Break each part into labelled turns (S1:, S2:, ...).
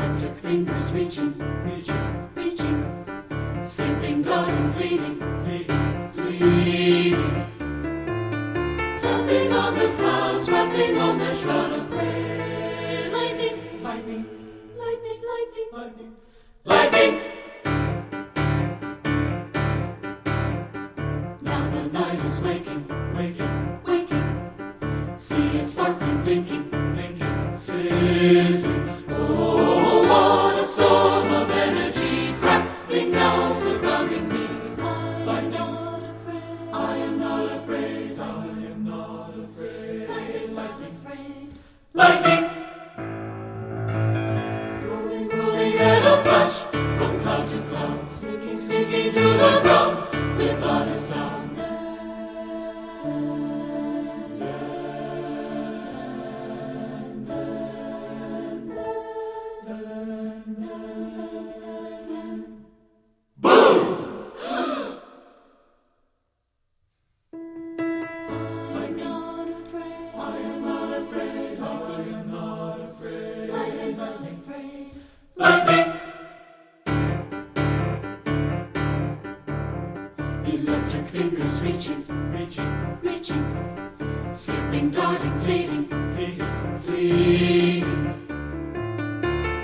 S1: Electric fingers reaching, reaching, reaching. Skipping, darting, fleeting, fleeting. Tapping on the clouds, rapping on the shroud of gray. Lightning, lightning, lightning, lightning, lightning, lightning. Now the night is waking, waking, waking. See it sparkling, blinking, blinking, sizzling. Oh, storm of energy crackling now surrounding me. I am not afraid. I am not afraid. I am not afraid. Lightning. Rolling, rolling, and a flash from cloud to cloud, sneaking, sneaking to the Electric fingers reaching, reaching, reaching. Skipping, darting, fleeting, fleeting, fleeting.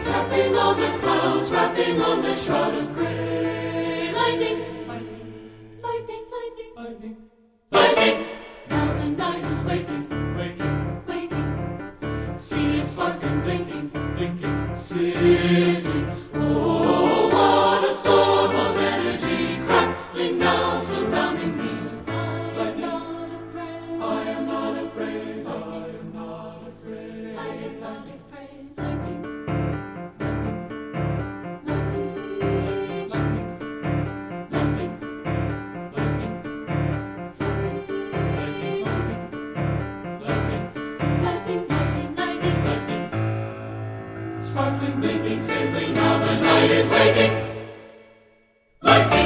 S1: Tapping on the clouds, rapping on the shroud of gray. Lightning, lightning, lightning, lightning, lightning. Lightning! Now the night is waking, waking, waking. See it sparkling, blinking, blinking, sizzling. Sparkling, blinking, sizzling, now the night is waking. Lightning.